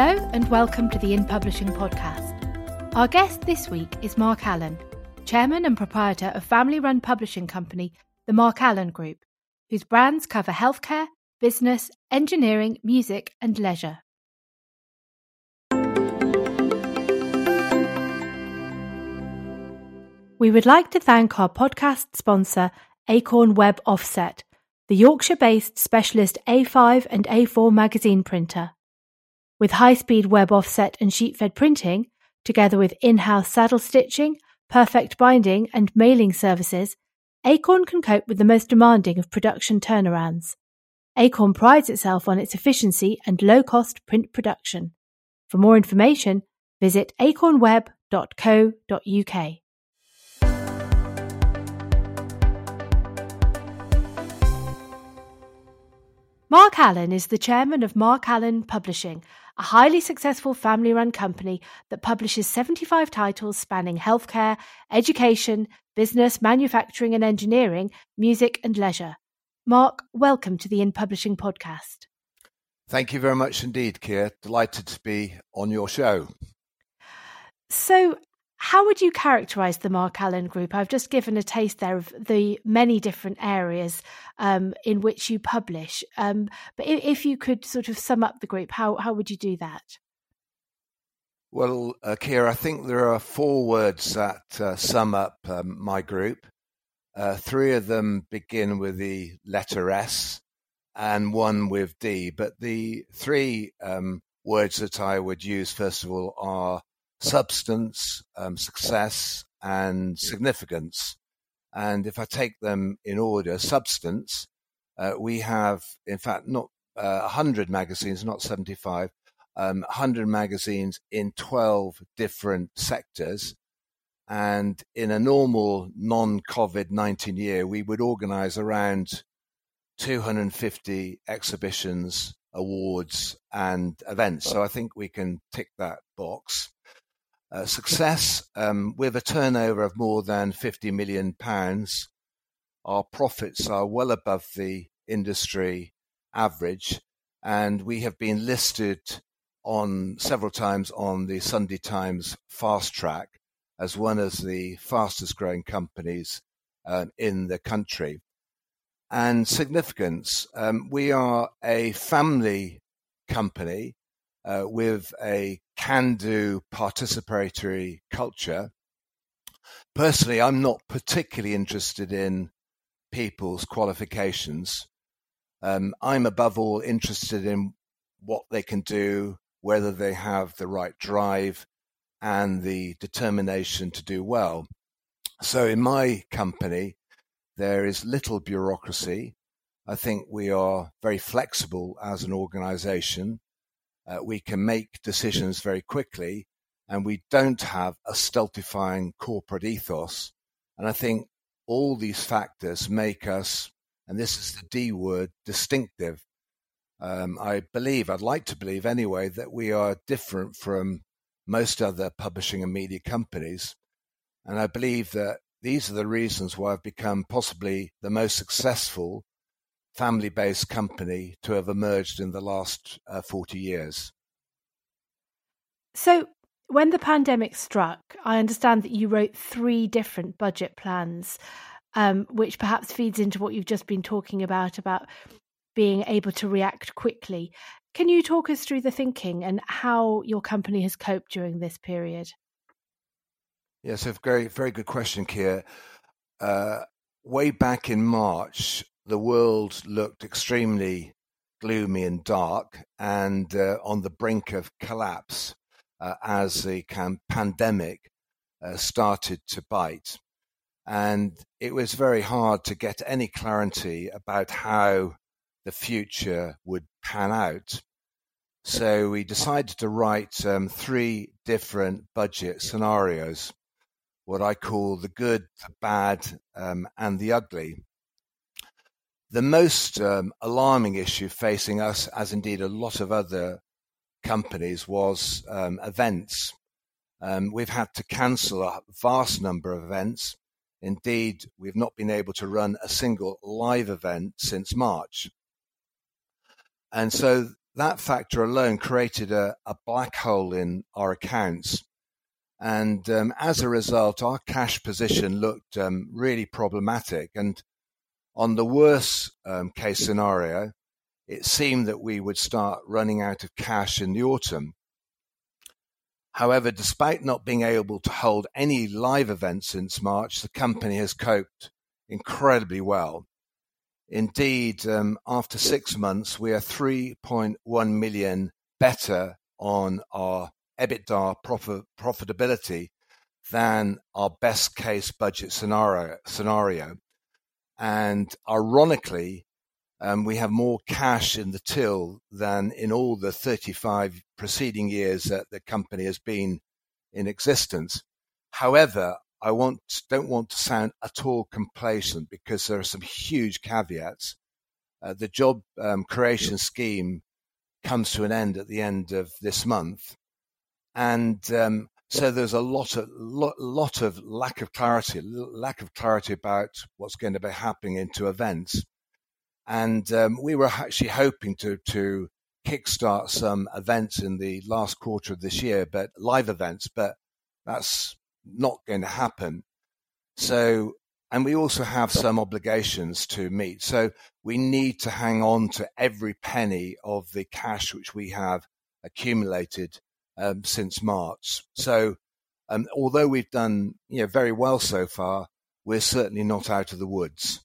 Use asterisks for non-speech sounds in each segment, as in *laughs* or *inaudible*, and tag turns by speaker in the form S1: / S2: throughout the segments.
S1: Hello, and welcome to the In Publishing podcast. Our guest this week is Mark Allen, chairman and proprietor of family run publishing company, the Mark Allen Group, whose brands cover healthcare, business, engineering, music, and leisure. We would like to thank our podcast sponsor, Acorn Web Offset, the Yorkshire based specialist A5 and A4 magazine printer. With high speed web offset and sheet fed printing, together with in house saddle stitching, perfect binding, and mailing services, Acorn can cope with the most demanding of production turnarounds. Acorn prides itself on its efficiency and low cost print production. For more information, visit acornweb.co.uk. Mark Allen is the chairman of Mark Allen Publishing, a highly successful family run company that publishes 75 titles spanning healthcare, education, business, manufacturing and engineering, music, and leisure. Mark, welcome to the In Publishing podcast.
S2: Thank you very much indeed, Ciar. Delighted to be on your show.
S1: So, how would you characterize the Mark Allen Group? I've just given a taste there of the many different areas um, in which you publish. Um, but if, if, you could sort of sum up the group, how, how would you do that?
S2: Well, uh, Ciar, I think there are four words that uh, sum up um, my group. Uh, three of them begin with the letter S and one with D. But the three um, words that I would use, first of all, are substance, um, success, and significance. And if I take them in order, substance, uh, we have, in fact, not uh, 100 magazines, not 75, um, 100 magazines in 12 different sectors. And in a normal non COVID 19 year, we would organize around 250 exhibitions, awards, and events. So I think we can tick that box. Uh, success um, with a turnover of more than 50 million pounds. Our profits are well above the industry average, and we have been listed on several times on the Sunday Times fast track as one of the fastest growing companies um, in the country. And significance, um, we are a family company uh, with a can do participatory culture. Personally, I'm not particularly interested in people's qualifications. Um, I'm above all interested in what they can do, whether they have the right drive and the determination to do well. So, in my company, there is little bureaucracy. I think we are very flexible as an organization uh, we can make decisions very quickly, and we don't have a stultifying corporate ethos. And I think all these factors make us, and this is the D word, distinctive. Um, I believe, I'd like to believe anyway, that we are different from most other publishing and media companies. And I believe that these are the reasons why I've become possibly the most successful family based company to have emerged in the last uh, 40 years.
S1: So, when the pandemic struck, I understand that you wrote three different budget plans, um, which perhaps feeds into what you've just been talking about about being able to react quickly. Can you talk us through the thinking and how your company has coped during this period?
S2: Yes, a very, very good question, Ciar. Uh, way back in March, the world looked extremely gloomy and dark and uh, on the brink of collapse uh, as the pandemic uh, started to bite. And it was very hard to get any clarity about how the future would pan out. So we decided to write um, three different budget scenarios, what I call the good, the bad, um, and the ugly. The most um, alarming issue facing us, as indeed a lot of other companies, was um, events. Um, we've had to cancel a vast number of events. Indeed, we've not been able to run a single live event since March. And so that factor alone created a, a black hole in our accounts. And um, as a result, our cash position looked um, really problematic. And on the worst um, case scenario, it seemed that we would start running out of cash in the autumn. However, despite not being able to hold any live events since March, the company has coped incredibly well. Indeed, um, after six months, we are 3.1 million better on our EBITDA profit, profitability than our best case budget scenario. scenario. And ironically, um, we have more cash in the till than in all the 35 preceding years that the company has been in existence. However, I want don't want to sound at all complacent because there are some huge caveats. Uh, the job um, creation scheme comes to an end at the end of this month, and um, so there's a lot of lot, lot of lack of clarity, lack of clarity about what's going to be happening into events, and um, we were actually hoping to to kickstart some events in the last quarter of this year, but live events, but that's not going to happen. So, and we also have some obligations to meet. So we need to hang on to every penny of the cash which we have accumulated um, since March. So, um, although we've done you know very well so far, we're certainly not out of the woods.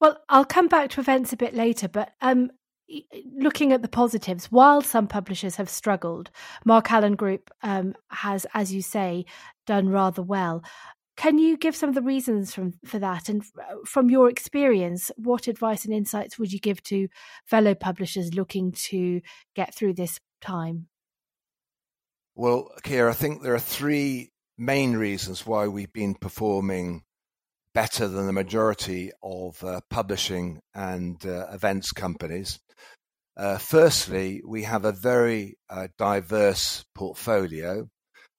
S1: Well, I'll come back to events a bit later, but um, looking at the positives, while some publishers have struggled, Mark Allen Group um, has, as you say, done rather well. Can you give some of the reasons from, for that? And uh, from your experience, what advice and insights would you give to fellow publishers looking to get through this time?
S2: Well, Kira, I think there are three main reasons why we've been performing better than the majority of uh, publishing and uh, events companies. Uh, firstly, we have a very uh, diverse portfolio.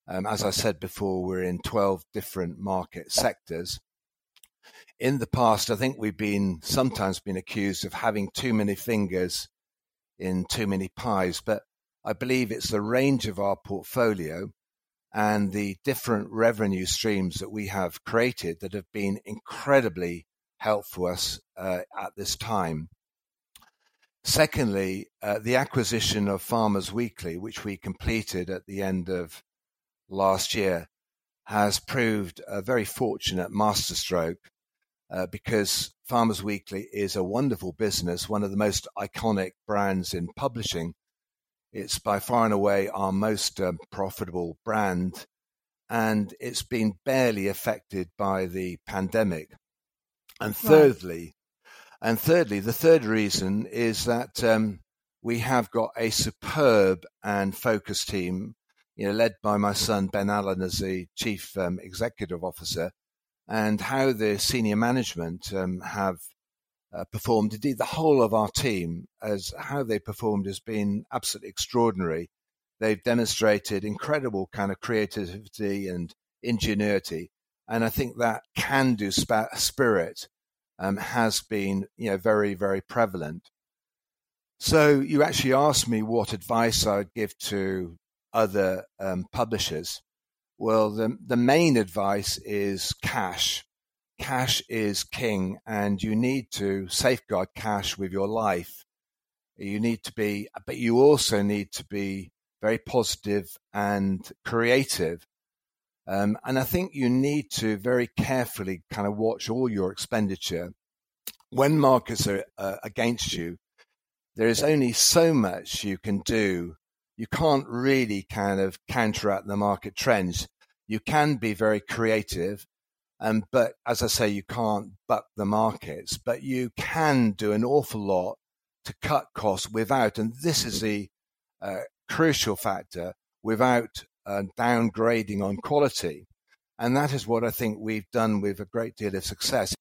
S2: Um, as I said before, we're in 12 different market sectors. In the past, I think we've been sometimes been accused of having too many fingers in too many pies, but I believe it's the range of our portfolio and the different revenue streams that we have created that have been incredibly helpful us uh, at this time. Secondly, uh, the acquisition of Farmers Weekly, which we completed at the end of last year, has proved a very fortunate masterstroke uh, because Farmers Weekly is a wonderful business, one of the most iconic brands in publishing, it's by far and away our most um, profitable brand, and it's been barely affected by the pandemic. And thirdly, right. and thirdly, the third reason is that um, we have got a superb and focused team, you know, led by my son Ben Allen as the chief um, executive officer, and how the senior management um, have uh, performed. Indeed, the whole of our team, as how they performed, has been absolutely extraordinary. They've demonstrated incredible kind of creativity and ingenuity, and I think that can-do spirit um, has been, you know, very very prevalent. So you actually asked me what advice I'd give to other um, publishers. Well, the the main advice is cash cash is king and you need to safeguard cash with your life. You need to be, but you also need to be very positive and creative. Um, and I think you need to very carefully kind of watch all your expenditure. When markets are uh, against you, there is only so much you can do. You can't really kind of counteract the market trends. You can be very creative um, but as I say, you can't buck the markets, but you can do an awful lot to cut costs without, and this is the uh, crucial factor, without uh, downgrading on quality. And that is what I think we've done with a great deal of success.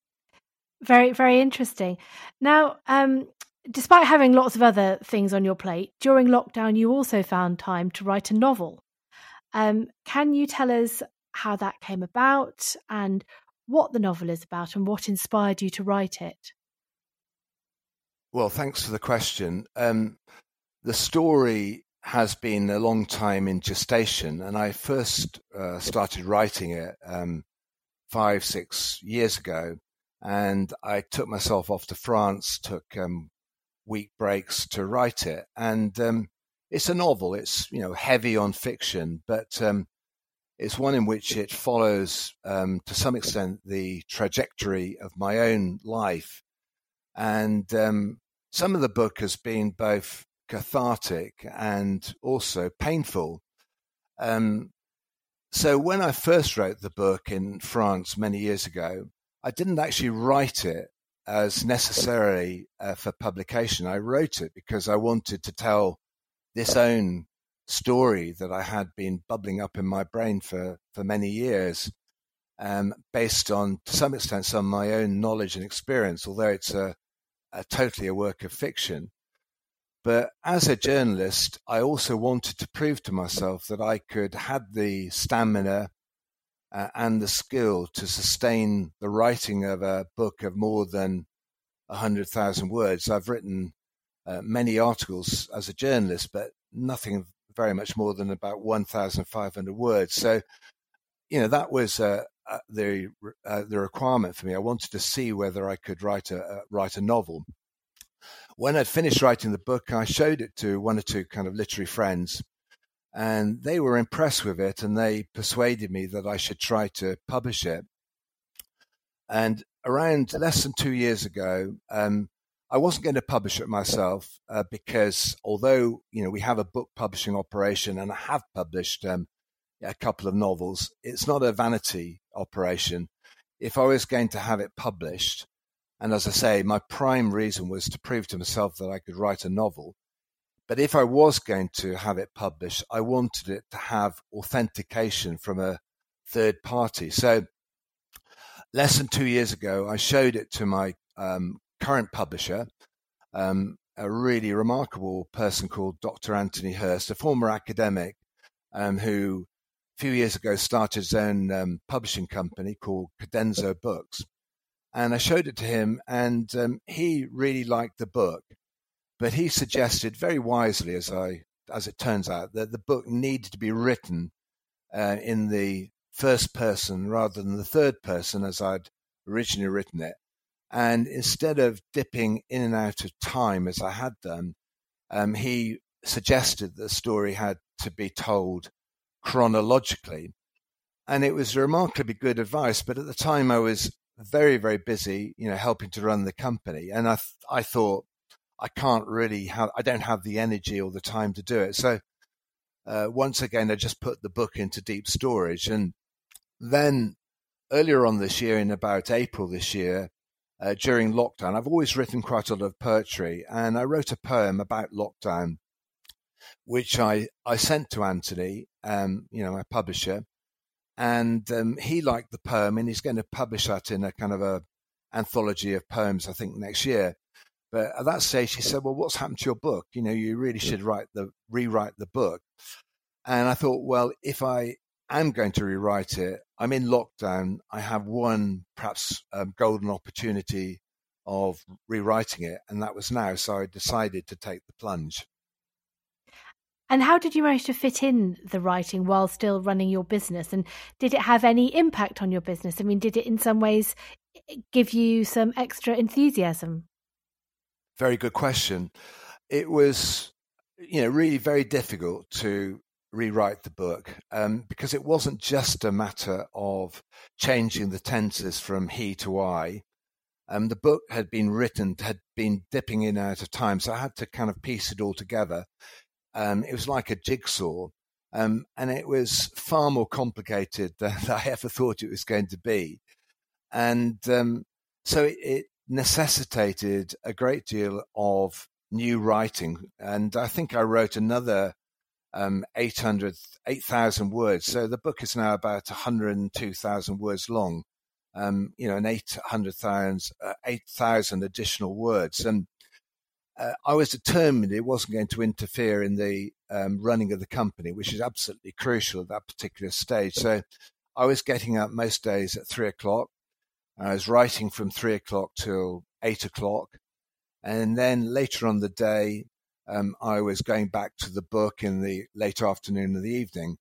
S1: Very, very interesting. Now, um, despite having lots of other things on your plate, during lockdown, you also found time to write a novel. Um, can you tell us how that came about and what the novel is about and what inspired you to write it.
S2: Well, thanks for the question. Um, the story has been a long time in gestation, and I first uh, started writing it um, five, six years ago. And I took myself off to France, took um, week breaks to write it. And um, it's a novel. It's you know heavy on fiction, but um, it's one in which it follows um, to some extent the trajectory of my own life. And um, some of the book has been both cathartic and also painful. Um, so when I first wrote the book in France many years ago, I didn't actually write it as necessarily uh, for publication. I wrote it because I wanted to tell this own story that I had been bubbling up in my brain for, for many years, um, based on, to some extent, some of my own knowledge and experience, although it's a, a totally a work of fiction. But as a journalist, I also wanted to prove to myself that I could had the stamina uh, and the skill to sustain the writing of a book of more than 100,000 words. I've written uh, many articles as a journalist, but nothing very much more than about 1,500 words. So, you know, that was uh, uh the uh, the requirement for me. I wanted to see whether I could write a write a novel when I'd finished writing the book, I showed it to one or two kind of literary friends, and they were impressed with it, and they persuaded me that I should try to publish it. And around less than two years ago, um, I wasn't going to publish it myself uh, because although you know we have a book publishing operation and I have published um, a couple of novels, it's not a vanity operation. If I was going to have it published, and as I say, my prime reason was to prove to myself that I could write a novel. But if I was going to have it published, I wanted it to have authentication from a third party. So, less than two years ago, I showed it to my um, current publisher, um, a really remarkable person called Dr. Anthony Hurst, a former academic um, who a few years ago started his own um, publishing company called Cadenzo Books and I showed it to him, and um, he really liked the book. But he suggested very wisely, as I as it turns out, that the book needed to be written uh, in the first person rather than the third person, as I'd originally written it. And instead of dipping in and out of time as I had done, um, he suggested the story had to be told chronologically. And it was remarkably good advice. But at the time, I was very very busy, you know, helping to run the company, and I th- I thought I can't really have I don't have the energy or the time to do it. So uh, once again, I just put the book into deep storage, and then earlier on this year, in about April this year, uh, during lockdown, I've always written quite a lot of poetry, and I wrote a poem about lockdown, which I I sent to Anthony, um, you know, my publisher and um, he liked the poem, and he's going to publish that in a kind of a anthology of poems, I think, next year. But at that stage, he said, "Well, what's happened to your book? You know, you really should write the rewrite the book." And I thought, well, if I am going to rewrite it, I'm in lockdown. I have one perhaps um, golden opportunity of rewriting it, and that was now. So I decided to take the plunge.
S1: And how did you manage to fit in the writing while still running your business? And did it have any impact on your business? I mean, did it in some ways eh, give you some extra enthusiasm?
S2: Very good question. It was, you know, really very difficult to rewrite the book um, because it wasn't just a matter of changing the tenses from he to I. Um, the book had been written, had been dipping in out of time, so I had to kind of piece it all together. Um, it was like a jigsaw, um, and it was far more complicated *laughs* than I ever thought it was going to be. And um, so it, it, necessitated a great deal of new writing. And I think I wrote another um, 800, 8,000 words. So the book is now about 102,000 words long. Um, you know, an 800,000, uh, 8,000 additional words. And uh, I was determined it wasn't going to interfere in the um, running of the company, which is absolutely crucial at that particular stage. So I was getting up most days at three o'clock. I was writing from three o'clock till eight o'clock. And then later on the day, um, I was going back to the book in the late afternoon or the evening.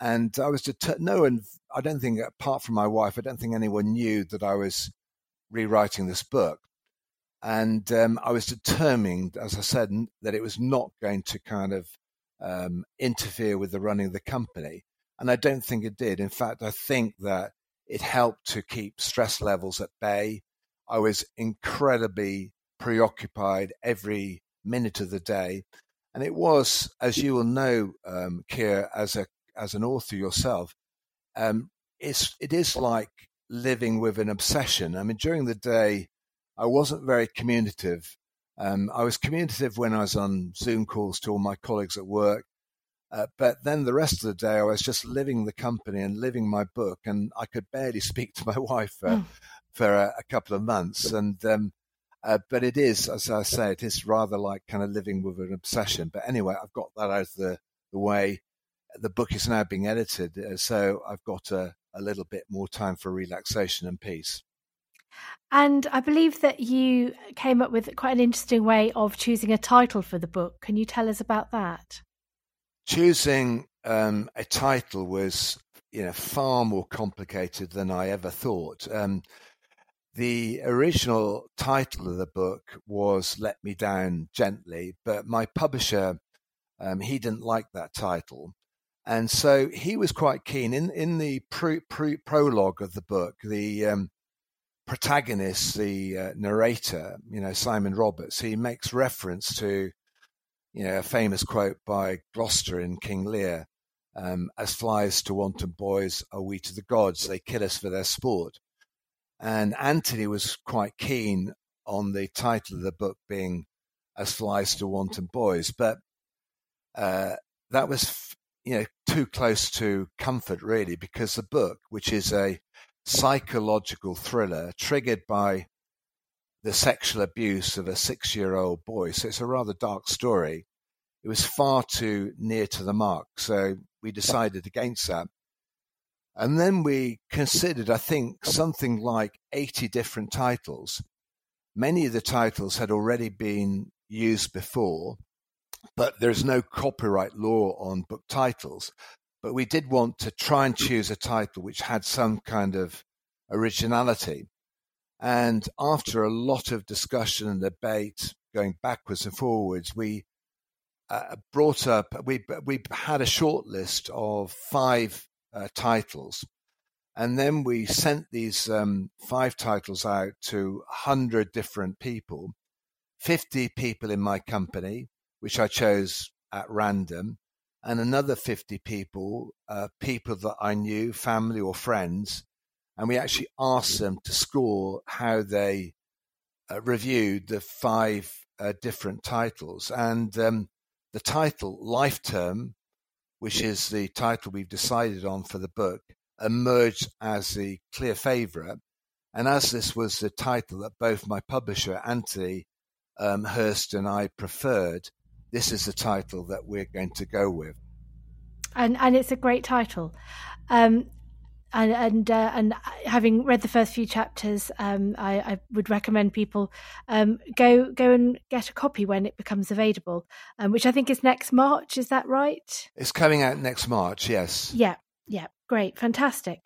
S2: And I was to no one, I don't think, apart from my wife, I don't think anyone knew that I was rewriting this book. And um, I was determined, as I said, that it was not going to kind of um, interfere with the running of the company. And I don't think it did. In fact, I think that it helped to keep stress levels at bay. I was incredibly preoccupied every minute of the day. And it was, as you will know, um, Ciar, as a as an author yourself, um, it's it is like living with an obsession. I mean, during the day, I wasn't very communicative. Um, I was communicative when I was on Zoom calls to all my colleagues at work, uh, but then the rest of the day, I was just living the company and living my book, and I could barely speak to my *laughs* wife for, mm. for a, a, couple of months. And um, uh, but it is, as I say, it is rather like kind of living with an obsession. But anyway, I've got that out of the, the way. The book is now being edited, uh, so I've got a, a little bit more time for relaxation and peace.
S1: And I believe that you came up with quite an interesting way of choosing a title for the book. Can you tell us about that?
S2: choosing um, a title was you know far more complicated than I ever thought. Um, the original title of the book was "Let Me Down Gently," but my publisher um, he didn't like that title, and so he was quite keen. In in the pre, pre, prologue of the book, the um, protagonist, the uh, narrator, you know Simon Roberts, he makes reference to you know, a famous quote by Gloucester in King Lear, um, as flies to wanton boys are we to the gods, they kill us for their sport. And Anthony was quite keen on the title of the book being As Flies to Wanton Boys, but uh, that was, you know, too close to comfort really, because the book, which is a psychological thriller triggered by the sexual abuse of a six year old boy. So it's a rather dark story. It was far too near to the mark. So we decided against that. And then we considered, I think, something like 80 different titles. Many of the titles had already been used before, but there's no copyright law on book titles. But we did want to try and choose a title which had some kind of originality. And after a lot of discussion and debate, going backwards and forwards, we uh, brought up, we, we had a short list of five uh, titles. And then we sent these um, five titles out to 100 different people, 50 people in my company, which I chose at random, and another 50 people, uh, people that I knew, family or friends, and we actually asked them to score how they uh, reviewed the five uh, different titles. And um, the title, Life Term, which is the title we've decided on for the book, emerged as the clear favourite. And as this was the title that both my publisher, Anthony um, Hurst, and I preferred, this is the title that we're going to go with.
S1: And and it's a great title. Um, and and uh, and having read the first few chapters, um, I, I, would recommend people um, go go and get a copy when it becomes available, um, which I think is next March. Is that right?
S2: It's coming out next March. Yes.
S1: Yeah. Yeah. Great. Fantastic.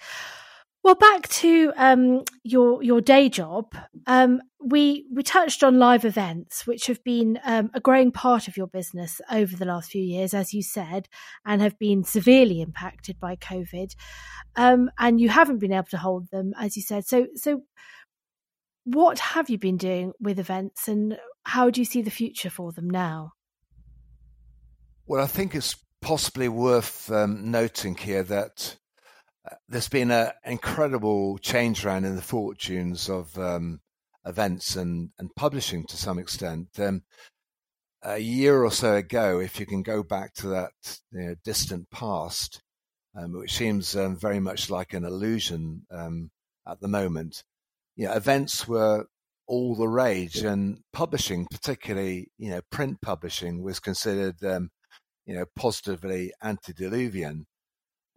S1: Well, back to um, your your day job. Um, we we touched on live events, which have been um, a growing part of your business over the last few years, as you said, and have been severely impacted by COVID. Um, and you haven't been able to hold them, as you said. So, so what have you been doing with events, and how do you see the future for them now?
S2: Well, I think it's possibly worth um, noting here that there's been an incredible change around in the fortunes of um, events and, and publishing to some extent. Um, a year or so ago, if you can go back to that you know, distant past, um, which seems um, very much like an illusion um, at the moment, you know, events were all the rage, and publishing, particularly you know print publishing, was considered um, you know positively antediluvian.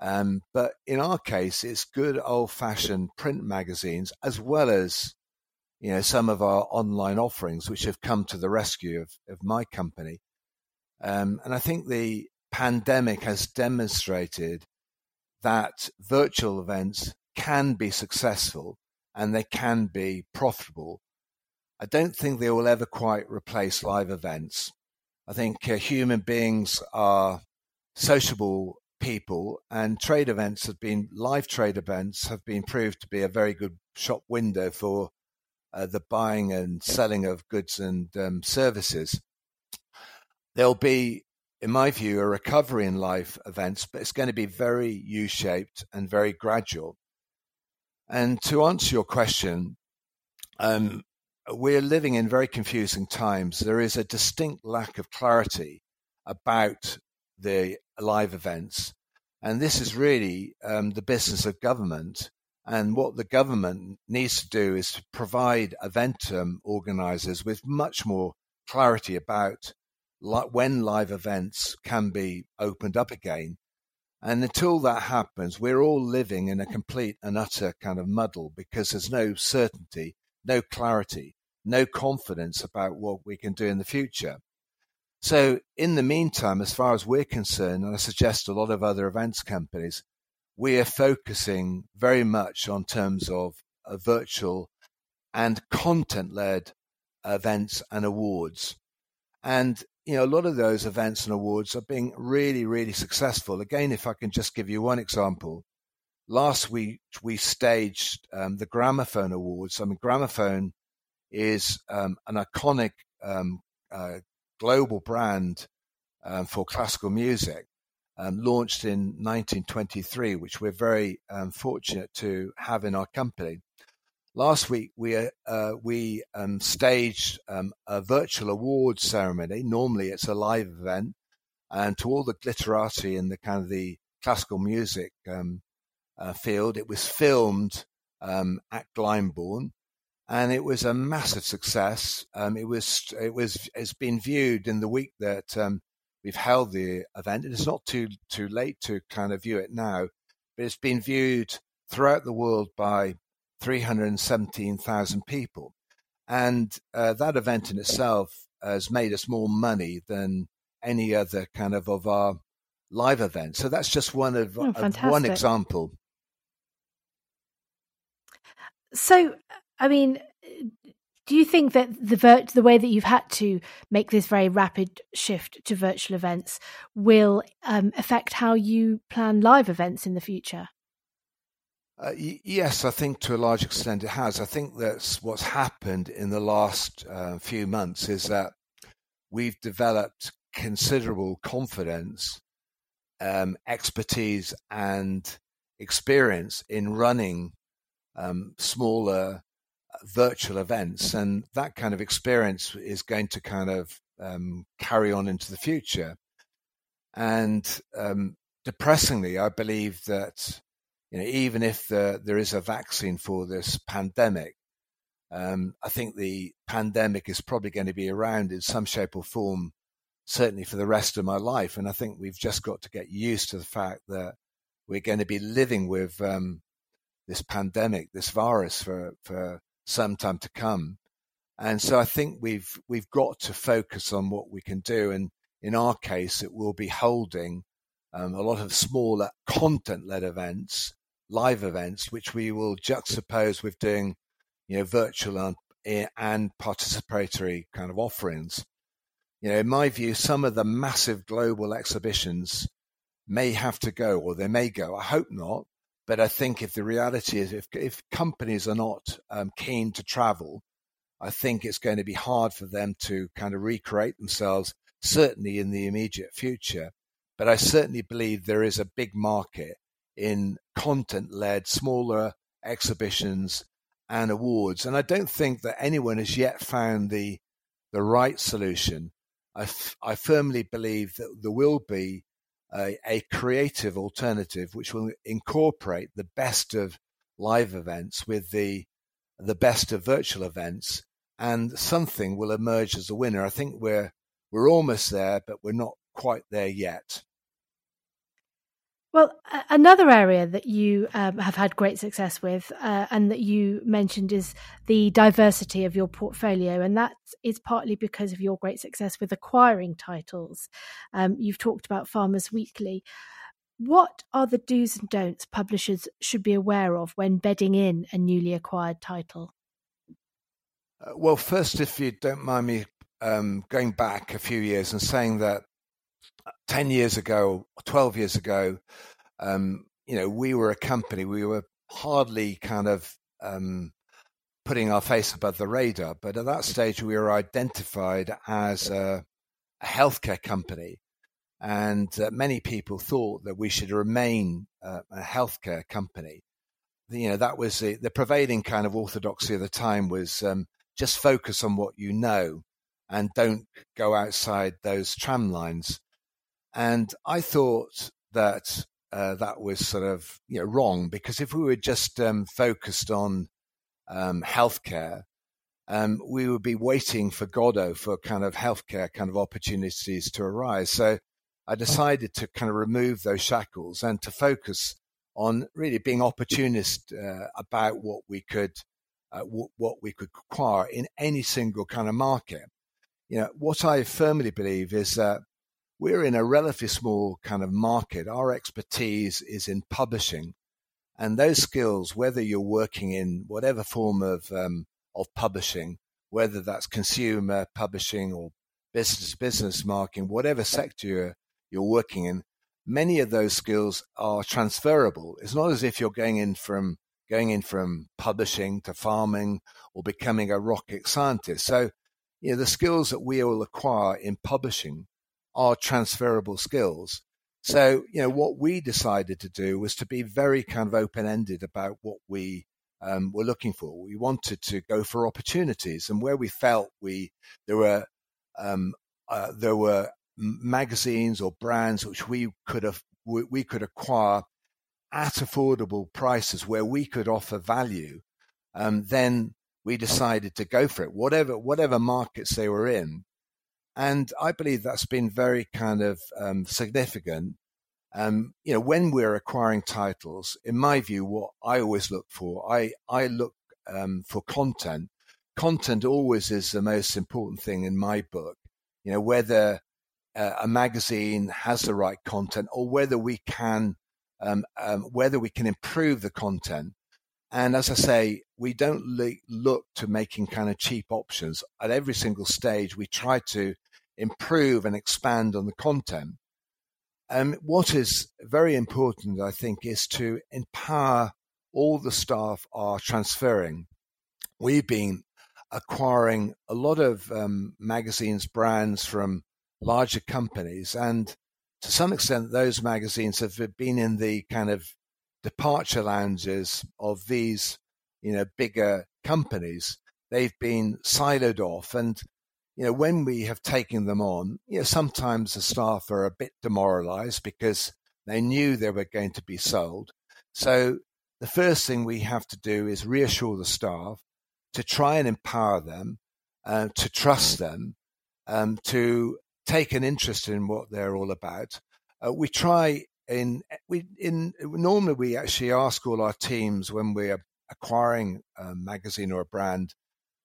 S2: Um, but in our case, it's good old fashioned print magazines as well as you know some of our online offerings which have come to the rescue of, of my company. Um, and I think the pandemic has demonstrated that virtual events can be successful and they can be profitable. I don't think they will ever quite replace live events. I think uh, human beings are sociable people, and trade events have been live trade events have been proved to be a very good shop window for uh, the buying and selling of goods and um, services. There'll be, in my view, a recovery in live events, but it's going to be very U shaped and very gradual. And to answer your question, um, we're living in very confusing times. There is a distinct lack of clarity about the live events. And this is really um, the business of government. And what the government needs to do is to provide event um, organizers with much more clarity about when live events can be opened up again. And until that happens, we're all living in a complete and utter kind of muddle because there's no certainty, no clarity, no confidence about what we can do in the future. So, in the meantime, as far as we're concerned, and I suggest a lot of other events companies, we are focusing very much on terms of a virtual and content led events and awards. And, you know, a lot of those events and awards are being really, really successful. Again, if I can just give you one example, last week we staged um, the Gramophone Awards. I mean, Gramophone is um, an iconic um, uh, global brand um, for classical music, um, launched in 1923, which we're very um, fortunate to have in our company. Last week, we uh, we um, staged um, a virtual awards ceremony. Normally, it's a live event, and to all the glitterati in the kind of the classical music um, uh, field, it was filmed at Glyndebourne and it was a massive success. Um, it was it was it's been viewed in the week that um, we've held the event, and it's not too too late to kind of view it now, but it's been viewed throughout the world by 317,000 people, and uh, that event in itself has made us more money than any other kind of of our live events. So that's just one of,
S1: oh,
S2: of one example.
S1: So I mean, do you think that the the way that you've had to make this very rapid shift to virtual events will um, affect how you plan live events in the future?
S2: Uh, y- yes, I think to a large extent it has. I think that's what's happened in the last uh, few months is that we've developed considerable confidence, um, expertise, and experience in running um, smaller virtual events, and that kind of experience is going to kind of um, carry on into the future. And um, depressingly, I believe that you know even if the, there is a vaccine for this pandemic, um, I think the pandemic is probably going to be around in some shape or form, certainly for the rest of my life. And I think we've just got to get used to the fact that we're going to be living with um, this pandemic, this virus for for some time to come. And so I think we've we've got to focus on what we can do. And in our case, it will be holding um, a lot of smaller content-led events, live events, which we will juxtapose with doing, you know, virtual and, and participatory kind of offerings. You know, in my view, some of the massive global exhibitions may have to go, or they may go. I hope not, but I think if the reality is, if, if companies are not um, keen to travel, I think it's going to be hard for them to kind of recreate themselves, certainly in the immediate future. But I certainly believe there is a big market in content led, smaller exhibitions and awards. And I don't think that anyone has yet found the, the right solution. I, f- I firmly believe that there will be a, a creative alternative which will incorporate the best of live events with the the best of virtual events, and something will emerge as a winner. I think we're we're almost there, but we're not quite there yet.
S1: Well, another area that you um, have had great success with, uh, and that you mentioned, is the diversity of your portfolio, and that is partly because of your great success with acquiring titles. Um, you've talked about Farmers Weekly. What are the do's and don'ts publishers should be aware of when bedding in a newly acquired title?
S2: Uh, well, first, if you don't mind me um, going back a few years and saying that 10 years ago, 12 years ago, um, you know, we were a company, we were hardly kind of um, putting our face above the radar. But at that stage, we were identified as a, a healthcare company. And uh, many people thought that we should remain uh, a healthcare company. You know, that was the, the, prevailing kind of orthodoxy of the time was um, just focus on what you know and don't go outside those tram lines. And I thought that uh, that was sort of you know wrong because if we were just um, focused on um, healthcare, um, we would be waiting for Godot for kind of healthcare kind of opportunities to arise. So I decided to kind of remove those shackles and to focus on really being opportunist uh, about what we could uh, w- what we could acquire in any single kind of market. You know, what I firmly believe is that we're in a relatively small kind of market. Our expertise is in publishing, and those skills, whether you're working in whatever form of um, of publishing, whether that's consumer publishing or business business marketing, whatever sector you're, you're working in, many of those skills are transferable. It's not as if you're going in from going in from publishing to farming or becoming a rocket scientist. So, you know, the skills that we all acquire in publishing are transferable skills. So, you know, what we decided to do was to be very kind of open ended about what we um, were looking for. We wanted to go for opportunities, and where we felt we there were um, uh, there were magazines or brands which we could have we, could acquire at affordable prices where we could offer value, um, then we decided to go for it. Whatever whatever markets they were in, and I believe that's been very kind of um, significant. Um, you know, when we're acquiring titles, in my view, what I always look for, I, I look um, for content. Content always is the most important thing in my book. You know, whether uh, a magazine has the right content or whether we can, um, um whether we can improve the content. And as I say, we don't look to making kind of cheap options at every single stage. We try to improve and expand on the content. Um, what is very important, I think, is to empower all the staff are transferring. We've been acquiring a lot of um, magazines, brands from larger companies, and to some extent, those magazines have been in the kind of departure lounges of these, you know, bigger companies. They've been siloed off, and you know, when we have taken them on, you know, sometimes the staff are a bit demoralized because they knew they were going to be sold. So the first thing we have to do is reassure the staff to try and empower them, uh, to trust them, um, to take an interest in what they're all about. Uh, we try in we in normally we actually ask all our teams when we're acquiring a magazine or a brand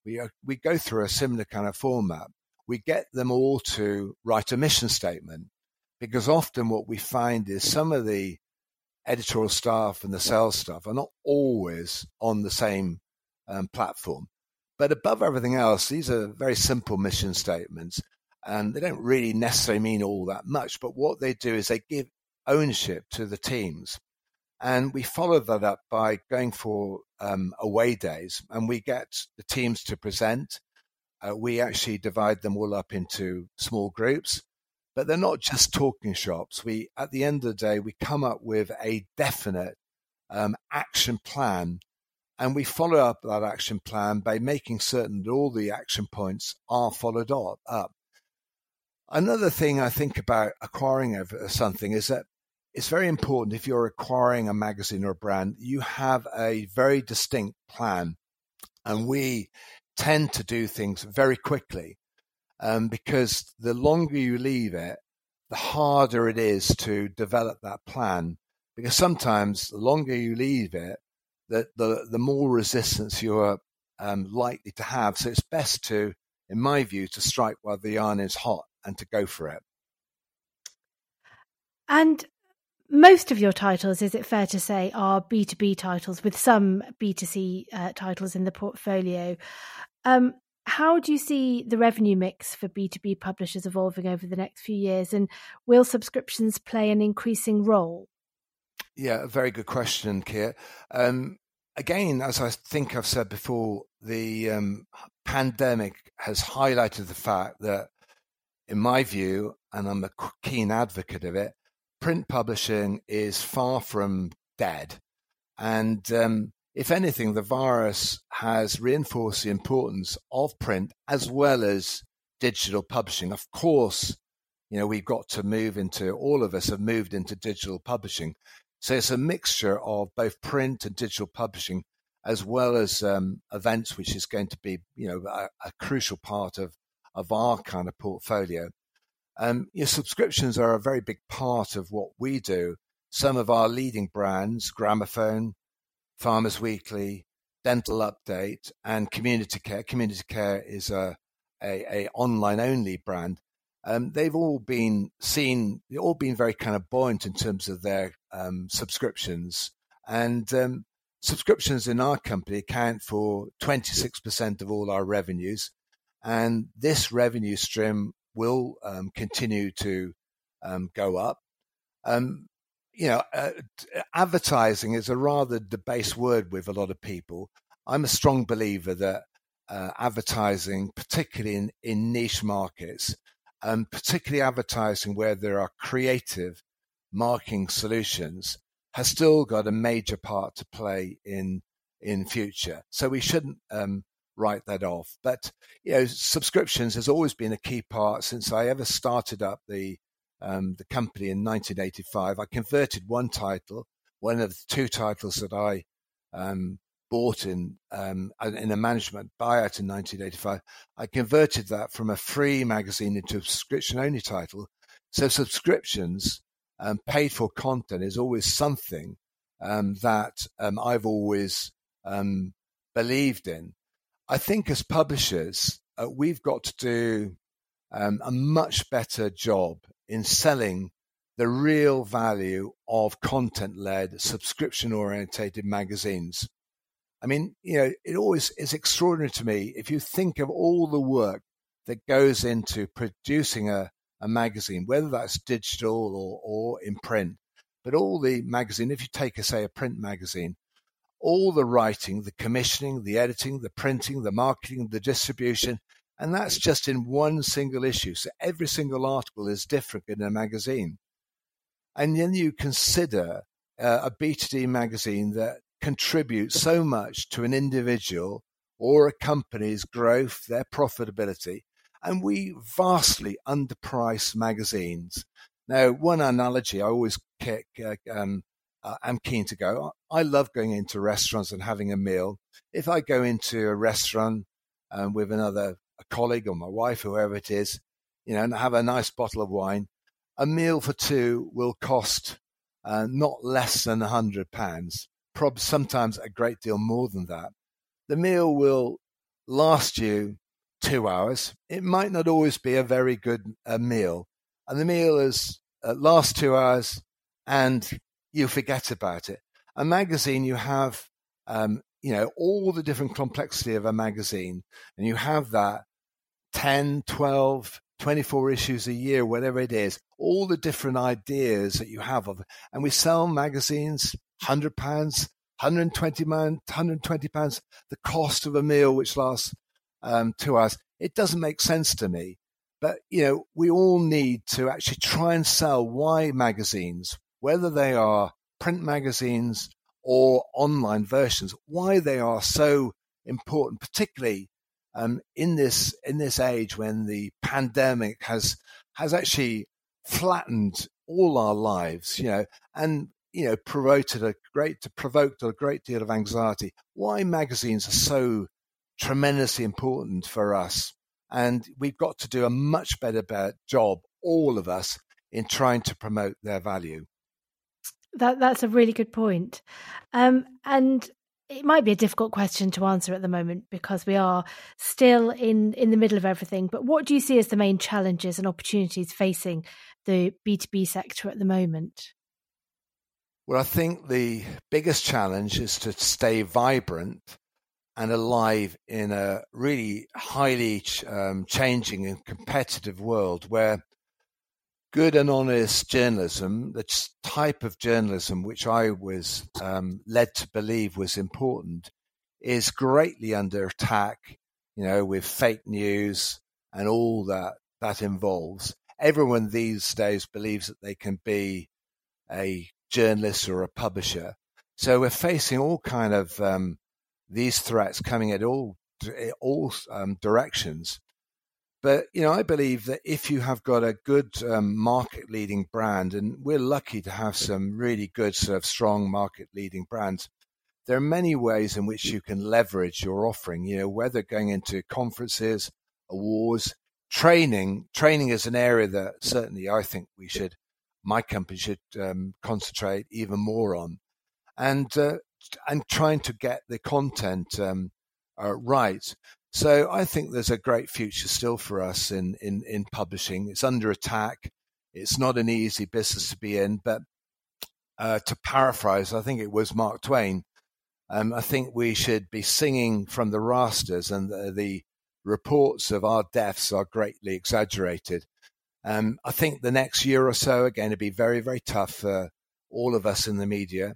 S2: we uh, we go through a similar kind of format. We get them all to write a mission statement because often what we find is some of the editorial staff and the sales staff are not always on the same um, platform. But above everything else, these are very simple mission statements and they don't really necessarily mean all that much. But what they do is they give ownership to the teams. And we follow that up by going for um, away days, and we get the teams to present. Uh, we actually divide them all up into small groups, but they're not just talking shops. We, at the end of the day, we come up with a definite um, action plan, and we follow up that action plan by making certain that all the action points are followed up. Another thing I think about acquiring something is that it's very important if you're acquiring a magazine or a brand, you have a very distinct plan. And we tend to do things very quickly um, because the longer you leave it, the harder it is to develop that plan. because sometimes the longer you leave it, the the, the more resistance you're um, likely to have. So it's best to, in my view, to strike while the iron is hot and to go for it.
S1: And most of your titles, is it fair to say, are B2B titles with some B2C uh, titles in the portfolio. Um, how do you see the revenue mix for B2B publishers evolving over the next few years? And will subscriptions play an increasing role?
S2: Yeah, a very good question, Ciar. Um, again, as I think I've said before, the um, pandemic has highlighted the fact that, in my view, and I'm a keen advocate of it, print publishing is far from dead. And um, if anything, the virus has reinforced the importance of print as well as digital publishing. Of course, you know, we've got to move into, all of us have moved into digital publishing. So it's a mixture of both print and digital publishing, as well as um, events, which is going to be, you know, a, a crucial part of, of our kind of portfolio. Um, your subscriptions are a very big part of what we do. Some of our leading brands, Gramophone, Farmers Weekly, Dental Update, and Community Care. Community Care is a, a, a online only brand. Um, they've all been seen, they've all been very kind of buoyant in terms of their um, subscriptions. And um, subscriptions in our company account for 26% of all our revenues. And this revenue stream will um, continue to um, go up. Um, you know, uh, advertising is a rather debased word with a lot of people. I'm a strong believer that uh, advertising, particularly in, in niche markets, and particularly advertising where there are creative marketing solutions, has still got a major part to play in in future. So we shouldn't um, write that off. But you know, subscriptions has always been a key part since I ever started up the um, the company in 1985. I converted one title, one of the two titles that I um, bought in um, in a management buyout in 1985. I converted that from a free magazine into a subscription only title. So subscriptions, um, paid for content is always something um, that um, I've always believed in. I think as publishers, uh, we've got to do um, a much better job in selling the real value of content led, subscription orientated magazines. I mean, you know, it always is extraordinary to me if you think of all the work that goes into producing a, a magazine, whether that's digital or, or in print, but all the magazine, if you take, a, say, a print magazine, all the writing, the commissioning, the editing, the printing, the marketing, the distribution, and that's just in one single issue. So every single article is different in a magazine. And then you consider uh, a B2B magazine that contributes so much to an individual or a company's growth, their profitability, and we vastly underprice magazines. Now, one analogy I always kick, uh, um, uh, I'm keen to go. I love going into restaurants and having a meal. If I go into a restaurant um, with another a colleague or my wife, whoever it is, you know, and have a nice bottle of wine, a meal for two will cost uh, not less than a hundred pounds. Probably sometimes a great deal more than that. The meal will last you two hours. It might not always be a very good uh, meal, and the meal is uh, last two hours, and you forget about it. A magazine, you have, um, you know, all the different complexity of a magazine, and you have that 10, 12, 24 issues a year, whatever it is, all the different ideas that you have of, it. and we sell magazines, hundred pounds, 120 pounds, 120 pounds, the cost of a meal which lasts um, two hours. It doesn't make sense to me. But you know, we all need to actually try and sell why magazines, whether they are print magazines or online versions, why they are so important, particularly um, in this in this age when the pandemic has has actually flattened all our lives, you know, and you know provoked a great provoked a great deal of anxiety. Why magazines are so tremendously important for us, and we've got to do a much better job, all of us, in trying to promote their value.
S1: That that's a really good point. Um, and it might be a difficult question to answer at the moment because we are still in in the middle of everything. But what do you see as the main challenges and opportunities facing the B two B sector at the moment?
S2: Well, I think the biggest challenge is to stay vibrant and alive in a really highly um, changing and competitive world where good and honest journalism, the type of journalism which I was um, led to believe was important, is greatly under attack. You know, with fake news and all that that involves. Everyone these days believes that they can be a journalist or a publisher. So we're facing all kind of um, these threats coming at all all um, directions. But you know, I believe that if you have got a good um, market-leading brand, and we're lucky to have some really good, sort of strong market-leading brands, there are many ways in which you can leverage your offering. You know, whether going into conferences, awards, training. Training is an area that certainly I think we should, my company should um, concentrate even more on, and uh, and trying to get the content um, uh, right. So I think there's a great future still for us in, in, in publishing. It's under attack. It's not an easy business to be in, but uh, to paraphrase, I think it was Mark Twain. Um, I think we should be singing from the rafters, and the, the reports of our deaths are greatly exaggerated. Um, I think the next year or so are going to be very, very tough for all of us in the media.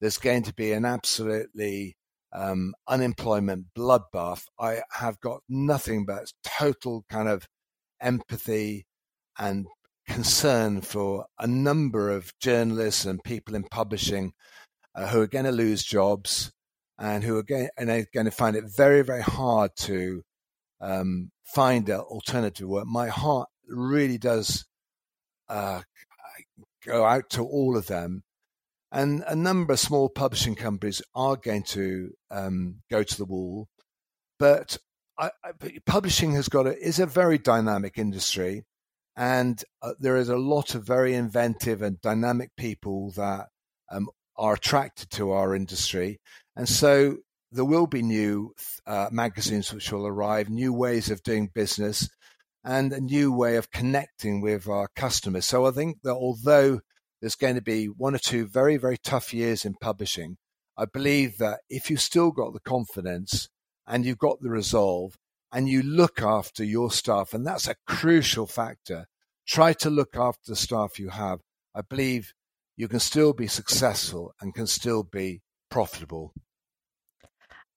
S2: There's going to be an absolutely um, unemployment bloodbath, I have got nothing but total kind of empathy and concern for a number of journalists and people in publishing uh, who are going to lose jobs and who are going, and are going to find it very, very hard to um, find an alternative work. My heart really does uh, go out to all of them and a number of small publishing companies are going to um, go to the wall. But I, I, publishing has got a, is a very dynamic industry, and uh, there is a lot of very inventive and dynamic people that um, are attracted to our industry. And so there will be new uh, magazines which will arrive, new ways of doing business, and a new way of connecting with our customers. So I think that although there's going to be one or two very, very tough years in publishing. I believe that if you've still got the confidence and you've got the resolve and you look after your staff, and that's a crucial factor, try to look after the staff you have. I believe you can still be successful and can still be profitable.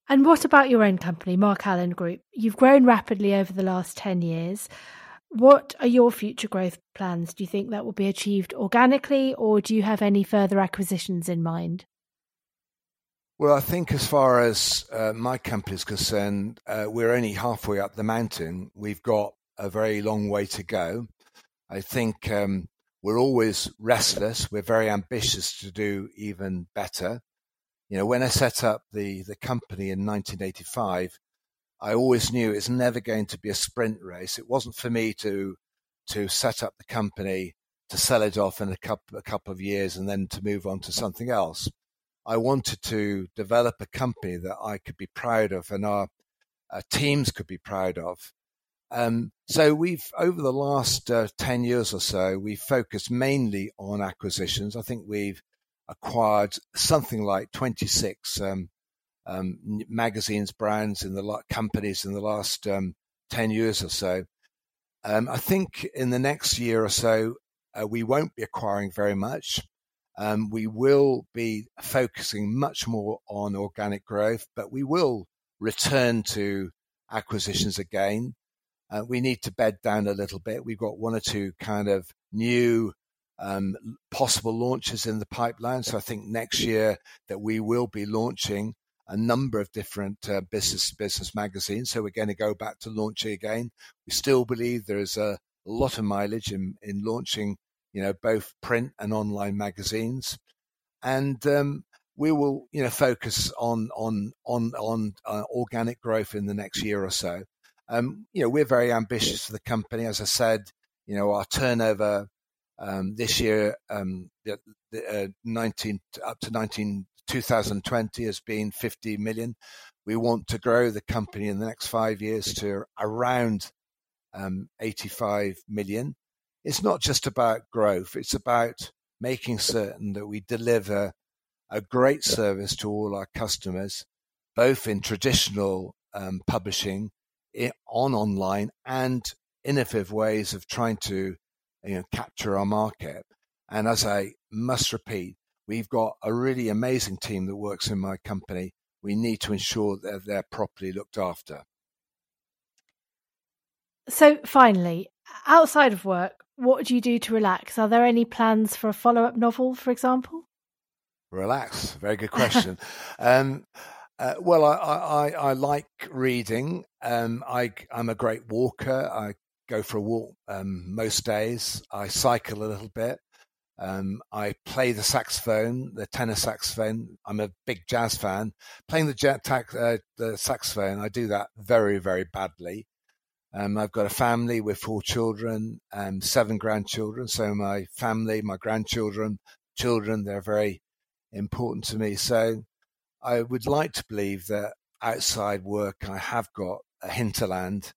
S1: And what about your own company, Mark Allen Group? You've grown rapidly over the last 10 years. What are your future growth plans? Do you think that will be achieved organically, or do you have any further acquisitions in mind?
S2: Well, I think as far as uh, my company is concerned, uh, we're only halfway up the mountain. We've got a very long way to go. I think um, we're always restless. We're very ambitious to do even better. You know, when I set up the, the company in 1985, I always knew it's never going to be a sprint race. It wasn't for me to to set up the company to sell it off in a couple a couple of years and then to move on to something else. I wanted to develop a company that I could be proud of and our, our teams could be proud of. Um, so we've over the last uh, ten years or so, we've focused mainly on acquisitions. I think we've acquired something like twenty six um, um, magazines, brands, in the companies in the last um, ten years or so. Um, I think in the next year or so, uh, we won't be acquiring very much. Um, we will be focusing much more on organic growth, but we will return to acquisitions again. Uh, we need to bed down a little bit. We've got one or two kind of new um, possible launches in the pipeline. So I think next year that we will be launching a number of different uh, business business magazines. So we're going to go back to launching again. We still believe there is a, lot of mileage in, in launching, you know, both print and online magazines, and um, we will, you know, focus on on on on uh, organic growth in the next year or so. Um, you know, we're very ambitious for the company. As I said, you know, our turnover Um, this year, um, the, the, uh, 19 up to 19, 2020 has been 50 million. We want to grow the company in the next five years to around um, 85 million. It's not just about growth; it's about making certain that we deliver a great service to all our customers, both in traditional um, publishing, on online, and innovative ways of trying to you know, capture our market. And as I must repeat, we've got a really amazing team that works in my company. We need to ensure that they're properly looked after.
S1: So, finally, outside of work, what do you do to relax? Are there any plans for a follow up novel, for example?
S2: Relax. Very good *laughs* question. um, uh, well, I, I, I, like reading. Um, I, I'm a great walker. I go for a walk um, most days. I cycle a little bit. Um, I play the saxophone, the tenor saxophone. I'm a big jazz fan. Playing the, jet, uh, the saxophone, I do that very, very badly. Um, I've got a family with four children and seven grandchildren. So my family, my grandchildren, children, they're very important to me. So I would like to believe that outside work, I have got a hinterland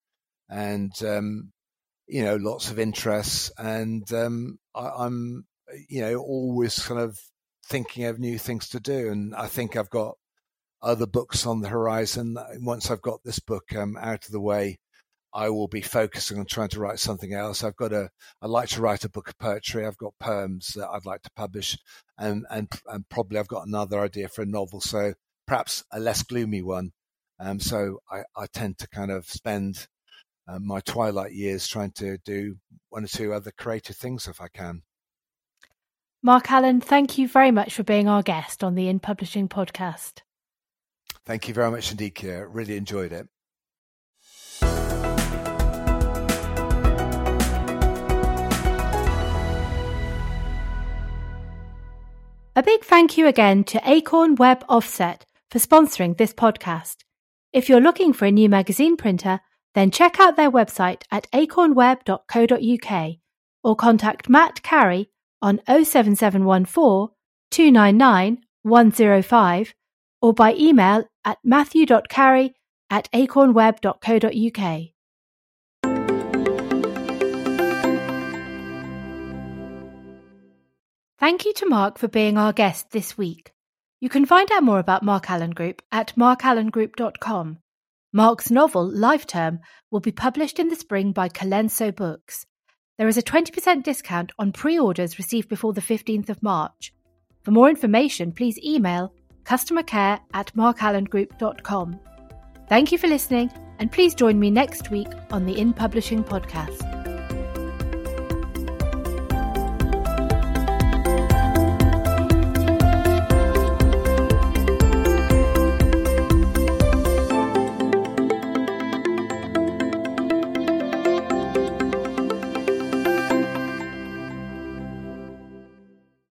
S2: and, um, you know, lots of interests. And um, I, am you know, always kind of thinking of new things to do. And I think I've got other books on the horizon. Once I've got this book um, out of the way, I will be focusing on trying to write something else. I've got a, I like to write a book of poetry. I've got poems that I'd like to publish, and and and probably I've got another idea for a novel. So perhaps a less gloomy one. Um, so I, I tend to kind of spend uh, my twilight years trying to do one or two other creative things if I can.
S1: Mark Allen, thank you very much for being our guest on the In Publishing podcast.
S2: Thank you very much indeed, Ciar. Really enjoyed it.
S1: A big thank you again to Acorn Web Offset for sponsoring this podcast. If you're looking for a new magazine printer, then check out their website at acornweb.co.uk or contact Matt Carey on 07714 299 105 or by email at matthew.carey at acornweb.co.uk. Thank you to Mark for being our guest this week. You can find out more about Mark Allen Group at markallengroup.com. Mark's novel, Life Term, will be published in the spring by Colenso Books. There is a 20% discount on pre orders received before the 15th of March. For more information, please email customercare at markallengroup.com. Thank you for listening, and please join me next week on the In Publishing Podcast.